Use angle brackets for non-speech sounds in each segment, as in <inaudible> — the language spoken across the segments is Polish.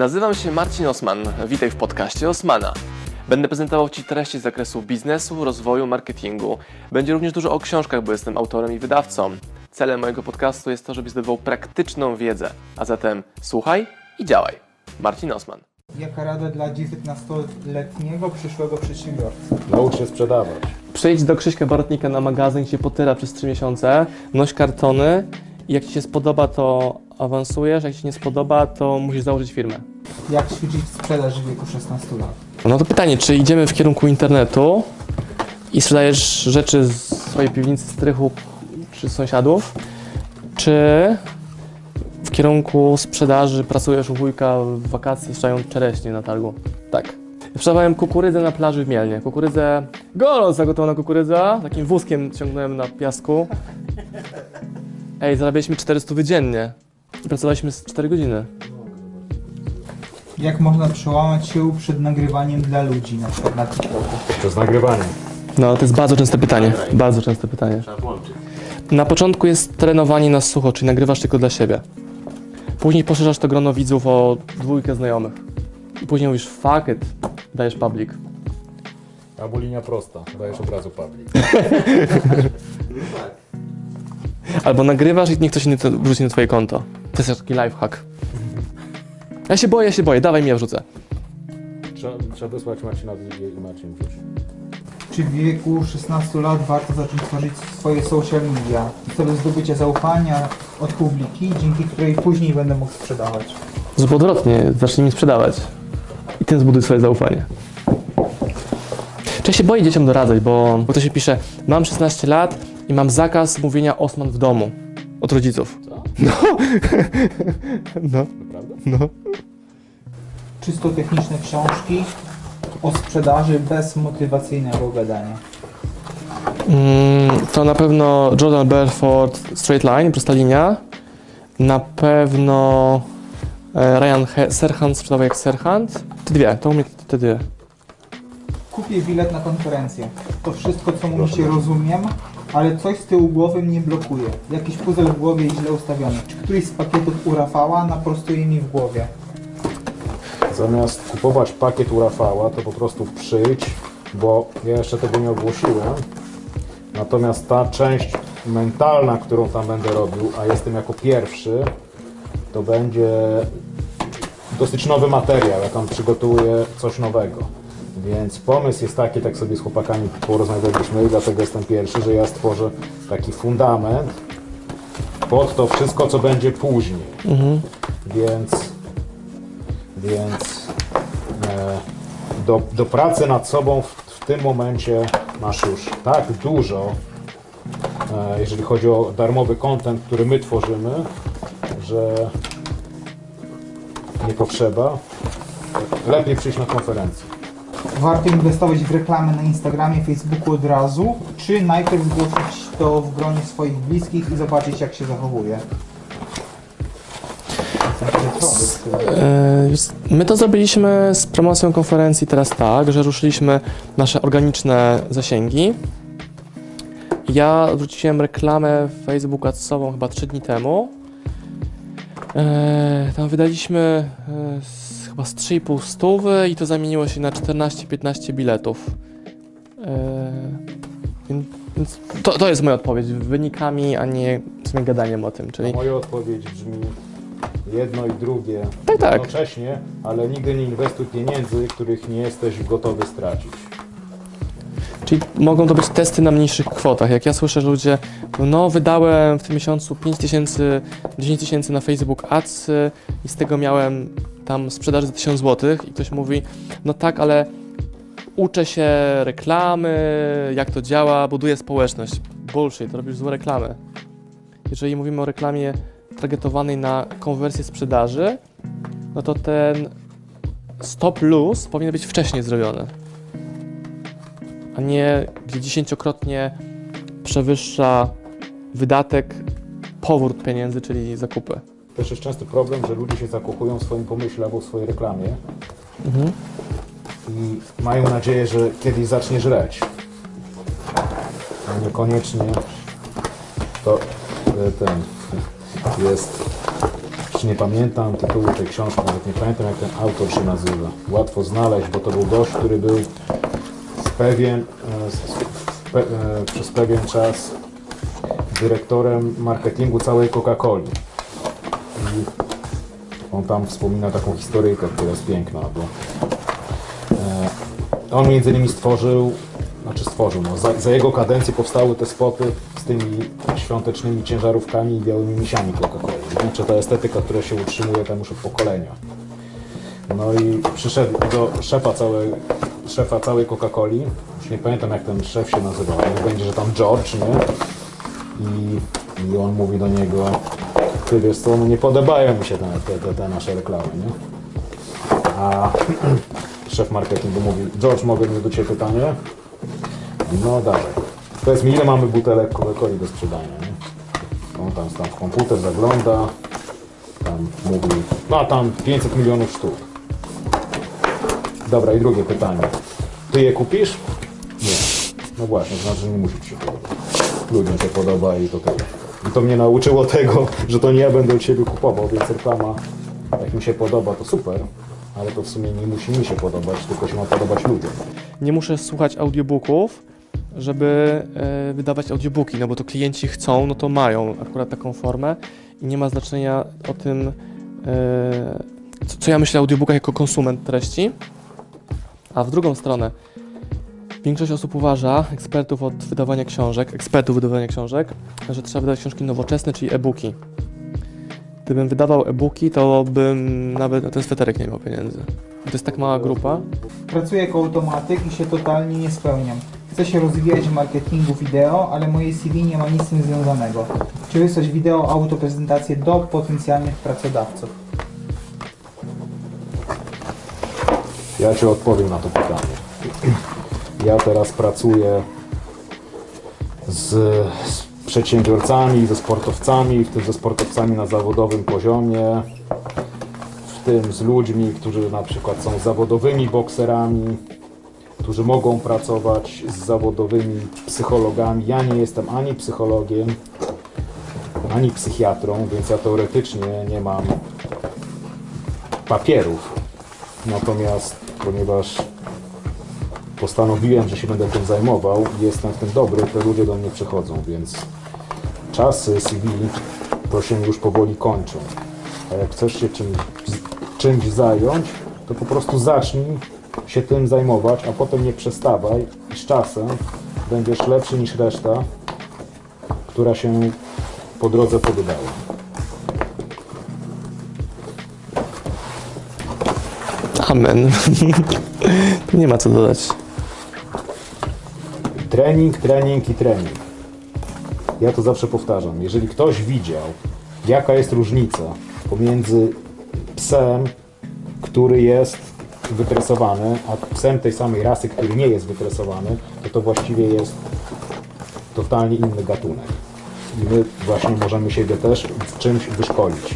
Nazywam się Marcin Osman. Witaj w podcaście Osmana. Będę prezentował Ci treści z zakresu biznesu, rozwoju, marketingu. Będzie również dużo o książkach, bo jestem autorem i wydawcą. Celem mojego podcastu jest to, żebyś zdobywał praktyczną wiedzę. A zatem słuchaj i działaj. Marcin Osman. Jaka rada dla 19-letniego przyszłego przedsiębiorcy? Naucz się sprzedawać. Przejdź do Krzyśka Bartnika na magazyn, się potyra przez 3 miesiące, noś kartony i jak Ci się spodoba, to awansujesz, jak Ci się nie spodoba, to musisz założyć firmę. Jak ćwiczyć sprzedaż w wieku 16 lat? No to pytanie, czy idziemy w kierunku internetu i sprzedajesz rzeczy z swojej piwnicy, strychu czy sąsiadów, czy w kierunku sprzedaży pracujesz u wujka w wakacji, szczając czereśnie na targu? Tak. Sprzedawałem kukurydzę na plaży w Mielnie. Kukurydzę, gorąc zagotowana kukurydza, takim wózkiem ciągnąłem na piasku. Ej, zarabialiśmy 400 dziennie. Pracowaliśmy z 4 godziny. Jak można przełamać się przed nagrywaniem dla ludzi, na przykład na TikToku? Przez nagrywanie. No, to jest bardzo częste pytanie. Bardzo częste pytanie. Na początku jest trenowanie na sucho, czyli nagrywasz tylko dla siebie. Później poszerzasz to grono widzów o dwójkę znajomych. I później mówisz fuck it, dajesz public. Albo linia prosta. Dajesz od razu public. <laughs> Albo nagrywasz i niech ktoś inny to wrzuci na twoje konto. To jest taki lifehack. Ja się boję, ja się boję, dawaj mi ja wrzucę. Trzeba, trzeba wysłać Marcinowi i Marcin wrzuci. Czy w wieku 16 lat warto zacząć tworzyć swoje social media w celu zdobycia zaufania od publiki, dzięki której później będę mógł sprzedawać? Zrób odwrotnie, zacznij mi sprzedawać. I tym zbuduj swoje zaufanie. Czy ja się boję dzieciom doradzać, bo, bo to się pisze, mam 16 lat i mam zakaz mówienia Osman w domu. Od rodziców. Co? No. <laughs> no, Naprawdę? no. Czysto techniczne książki o sprzedaży bez motywacyjnego gadania. Mm, to na pewno Jordan Belfort Straight Line, prosta linia. Na pewno e, Ryan He- Serhant sprzedawał jak Serhant. Te dwie, to u mnie te dwie. Kupię bilet na konferencję. To wszystko, co mówicie, rozumiem, ale coś z tyłu głowy mnie blokuje. Jakiś puzzle w głowie jest źle ustawiony. Czy któryś z pakietów u Rafała naprostuje mi w głowie? Zamiast kupować pakiet u Rafała, to po prostu przyjdź, bo ja jeszcze tego nie ogłosiłem. Natomiast ta część mentalna, którą tam będę robił, a jestem jako pierwszy, to będzie dosyć nowy materiał. Ja tam przygotuję coś nowego. Więc pomysł jest taki, tak sobie z chłopakami porozmawialiśmy, i dlatego jestem pierwszy, że ja stworzę taki fundament pod to wszystko, co będzie później. Więc więc e, do, do pracy nad sobą w, w tym momencie masz już tak dużo, e, jeżeli chodzi o darmowy content, który my tworzymy, że nie potrzeba. Lepiej przyjść na konferencję. Warto inwestować w reklamę na Instagramie, Facebooku od razu, czy najpierw zgłosić to w gronie swoich bliskich i zobaczyć, jak się zachowuje? E, My to zrobiliśmy z promocją konferencji teraz tak, że ruszyliśmy nasze organiczne zasięgi. Ja wrzuciłem reklamę w Facebook Adsową chyba 3 dni temu. E, tam wydaliśmy e, z, chyba z 3,5 stówy i to zamieniło się na 14-15 biletów. E, więc to, to jest moja odpowiedź, wynikami, a nie sumie gadaniem o tym. Czyli Moja odpowiedź brzmi jedno i drugie Tak, tak. jednocześnie, ale nigdy nie inwestuj pieniędzy, których nie jesteś gotowy stracić. Czyli mogą to być testy na mniejszych kwotach. Jak ja słyszę, że ludzie, no wydałem w tym miesiącu 5 tysięcy, 10 tysięcy na Facebook Ads y, i z tego miałem tam sprzedaż za 1000 zł i ktoś mówi, no tak, ale uczę się reklamy, jak to działa, buduję społeczność. Bullshit, robisz złe reklamy. Jeżeli mówimy o reklamie targetowanej na konwersję sprzedaży, no to ten stop loss powinien być wcześniej zrobiony a nie gdzie dziesięciokrotnie przewyższa wydatek powrót pieniędzy, czyli zakupy. Też jest częsty problem, że ludzie się zakochują w swoim pomyśle albo w swojej reklamie Mhm. i mają nadzieję, że kiedyś zacznie żreć. A niekoniecznie to ten jest Już nie pamiętam tytułu tej książki, nawet nie pamiętam jak ten autor się nazywa. Łatwo znaleźć, bo to był gość, który był pewien, e, pe, e, przez pewien czas dyrektorem marketingu całej Coca-Coli. On tam wspomina taką historyjkę, która jest piękna, bo e, on między innymi stworzył, znaczy stworzył, no, za, za jego kadencji powstały te spoty z tymi świątecznymi ciężarówkami i białymi misiami Coca-Coli. Czy ta estetyka, która się utrzymuje tam już od pokolenia. No i przyszedł do szefa całej, szefa całej Coca-Coli, już nie pamiętam jak ten szef się nazywał, ale będzie, że tam George, nie? I, i on mówi do niego, ty wiesz nie podobają mi się te, te, te, nasze reklamy, nie? A <clears throat> szef marketingu mówi, George, mogę mieć do pytanie? No dawaj. Powiedz mi, ile mamy butelek Coca-Coli do sprzedania, nie? On tam, tam w komputer zagląda, tam mówi, no tam 500 milionów sztuk. Dobra, i drugie pytanie. Ty je kupisz? Nie. No właśnie, znaczy, nie musi Ci się podobać. Ludziom się podoba i to tyle. To mnie nauczyło tego, że to nie ja będę od Ciebie kupował, więc reklama, jak mi się podoba, to super, ale to w sumie nie musi mi się podobać, tylko się ma podobać ludziom. Nie muszę słuchać audiobooków, żeby e, wydawać audiobooki, no bo to klienci chcą, no to mają akurat taką formę i nie ma znaczenia o tym, e, co, co ja myślę o audiobookach jako konsument treści. A w drugą stronę, większość osób uważa, ekspertów od wydawania książek, ekspertów wydawania książek, że trzeba wydawać książki nowoczesne, czyli e-booki. Gdybym wydawał e-booki, to bym nawet na ten sweterek nie miał pieniędzy. To jest tak mała grupa. Pracuję jako automatyk i się totalnie nie spełniam. Chcę się rozwijać w marketingu wideo, ale moje CV nie ma nic z tym związanego. Czy wysłać wideo, autoprezentację do potencjalnych pracodawców? Ja Ci odpowiem na to pytanie. Ja teraz pracuję z, z przedsiębiorcami, ze sportowcami, w tym ze sportowcami na zawodowym poziomie, w tym z ludźmi, którzy na przykład są zawodowymi bokserami, którzy mogą pracować z zawodowymi psychologami. Ja nie jestem ani psychologiem, ani psychiatrą, więc ja teoretycznie nie mam papierów. Natomiast ponieważ postanowiłem, że się będę tym zajmował jestem w tym dobry, to ludzie do mnie przychodzą, więc czasy CV to się już powoli kończą. A jak chcesz się czymś, czymś zająć, to po prostu zacznij się tym zajmować, a potem nie przestawaj i z czasem będziesz lepszy niż reszta, która się po drodze pododała. Amen. <laughs> nie ma co dodać. Trening, trening i trening. Ja to zawsze powtarzam. Jeżeli ktoś widział, jaka jest różnica pomiędzy psem, który jest wytresowany, a psem tej samej rasy, który nie jest wytresowany, to to właściwie jest totalnie inny gatunek. I my właśnie możemy siebie też w czymś wyszkolić.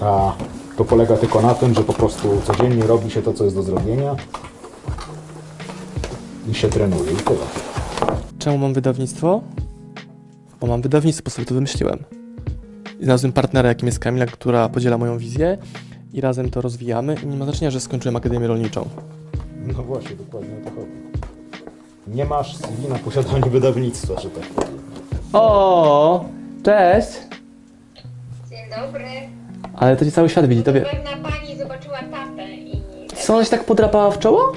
A to polega tylko na tym, że po prostu codziennie robi się to, co jest do zrobienia i się trenuje i tyle. Czemu mam wydawnictwo? Bo mam wydawnictwo, po sobie to wymyśliłem. I znalazłem partnera, jakim jest Kamila, która podziela moją wizję i razem to rozwijamy. I nie ma znaczenia, że skończyłem Akademię Rolniczą. No właśnie, dokładnie o to chodzi. Nie masz CV na posiadanie wydawnictwa, że tak powiem. O, cześć! Dzień dobry. Ale to ci cały świat widzi, to wie. Pewna pani zobaczyła tatę i... Co, ona się tak podrapała w czoło?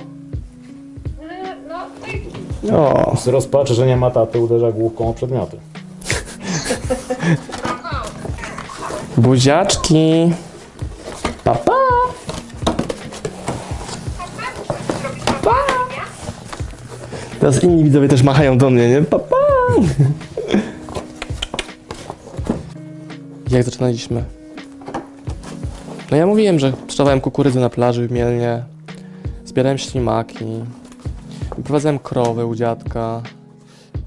No, Z rozpaczy, że nie ma taty, uderza główką o przedmioty. buziaczki. Papa. Pa! Teraz inni widzowie też machają do mnie, nie? Papa. Jak zaczynaliśmy? No ja mówiłem, że sprzedawałem kukurydzę na plaży w Mielnie, zbierałem ślimaki, wyprowadzałem krowę u dziadka,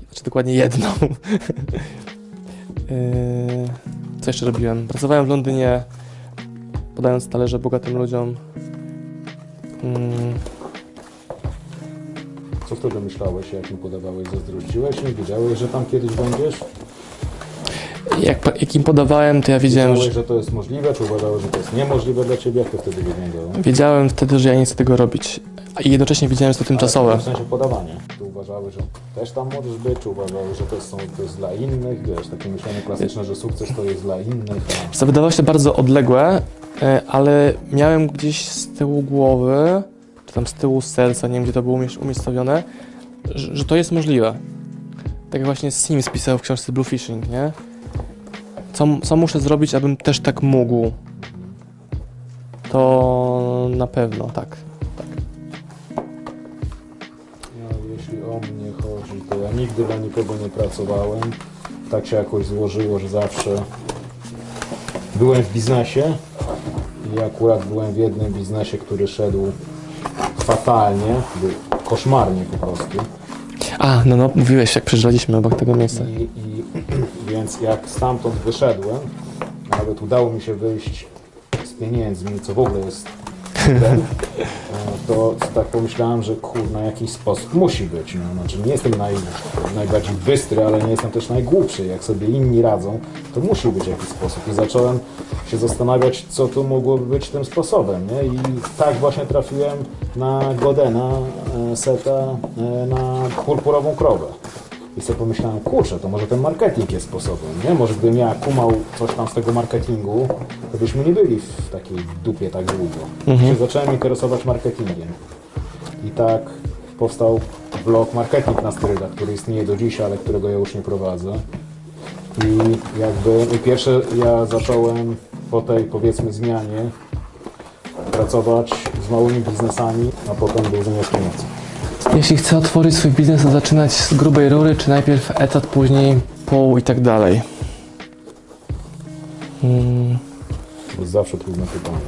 znaczy dokładnie jedną. <laughs> Yy, Co jeszcze robiłem? Pracowałem w Londynie, podając talerze bogatym ludziom. Co wtedy myślałeś, jak mi podawałeś? Zazdrościłeś mi? Wiedziałeś, że tam kiedyś będziesz? Jak, jak im podawałem, to ja wiedziałem, Wiedziałeś, że, że to jest możliwe, czy uważałeś, że to jest niemożliwe dla ciebie? Jak to wtedy wyglądało? wiedziałem wtedy, że ja nie chcę tego robić. I jednocześnie wiedziałem, że to tymczasowe. W sensie podawania. Ty uważałeś, że też tam możesz być, czy uważałeś, że to jest, są, to jest dla innych? Wiesz, takie myślenie klasyczne, że sukces to jest dla innych. A... Wydawało się bardzo odległe, e, ale miałem gdzieś z tyłu głowy, czy tam z tyłu serca, nie wiem gdzie to było umiejscowione, że, że to jest możliwe. Tak jak właśnie Sims pisał w książce Blue Fishing, nie? Co, co muszę zrobić, abym też tak mógł? To na pewno, tak. Nigdy dla nikogo nie pracowałem. Tak się jakoś złożyło, że zawsze byłem w biznesie i akurat byłem w jednym biznesie, który szedł fatalnie, koszmarnie po prostu. A, no no, mówiłeś jak przeżyliśmy obok tego miejsca. I, i, więc jak stamtąd wyszedłem, nawet udało mi się wyjść z pieniędzmi, co w ogóle jest to tak pomyślałem, że kurna, jakiś sposób musi być. No. Znaczy nie jestem naj, najbardziej bystry, ale nie jestem też najgłupszy. Jak sobie inni radzą, to musi być jakiś sposób. I zacząłem się zastanawiać, co to mogłoby być tym sposobem. Nie? I tak właśnie trafiłem na Godena, e, seta, e, na purpurową krowę. I sobie pomyślałem, kurczę, to może ten marketing jest sposobem, nie? Może gdybym ja kumał coś tam z tego marketingu, to byśmy nie byli w takiej dupie tak długo. Się zacząłem interesować marketingiem. I tak powstał blog Marketing na Sterydach, który istnieje do dzisiaj, ale którego ja już nie prowadzę. I jakby i pierwsze ja zacząłem po tej powiedzmy zmianie pracować z małymi biznesami, a potem dużymi pieniędzy. Jeśli chcę otworzyć swój biznes, to zaczynać z grubej rury, czy najpierw etat, później pół i tak dalej. Hmm. To jest zawsze trudne pytanie.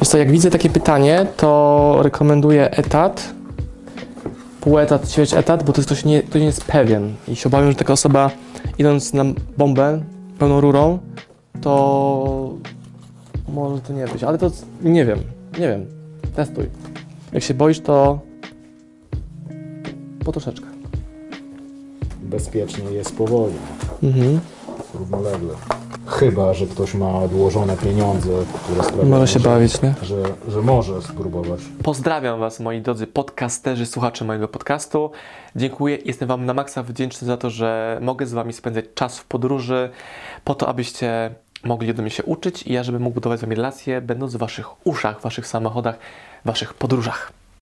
Wiesz co, jak widzę takie pytanie, to rekomenduję etat, pół etat, ćwierć etat, bo to jest ktoś nie, ktoś nie jest pewien. I się obawiam, że taka osoba idąc na bombę pełną rurą, to może to nie być. Ale to nie wiem, nie wiem. Testuj. Jak się boisz, to po troszeczkę. Bezpiecznie jest powoli. Mhm. równolegle. Chyba, że ktoś ma odłożone pieniądze, które sprawiają, Może się że, bawić, nie? Że, że może spróbować. Pozdrawiam Was, moi drodzy podcasterzy, słuchacze mojego podcastu. Dziękuję, jestem Wam na maksa wdzięczny za to, że mogę z Wami spędzać czas w podróży, po to, abyście mogli ode mnie się uczyć i ja, żebym mógł budować z Wami relacje, będąc w Waszych uszach, w Waszych samochodach, w Waszych podróżach.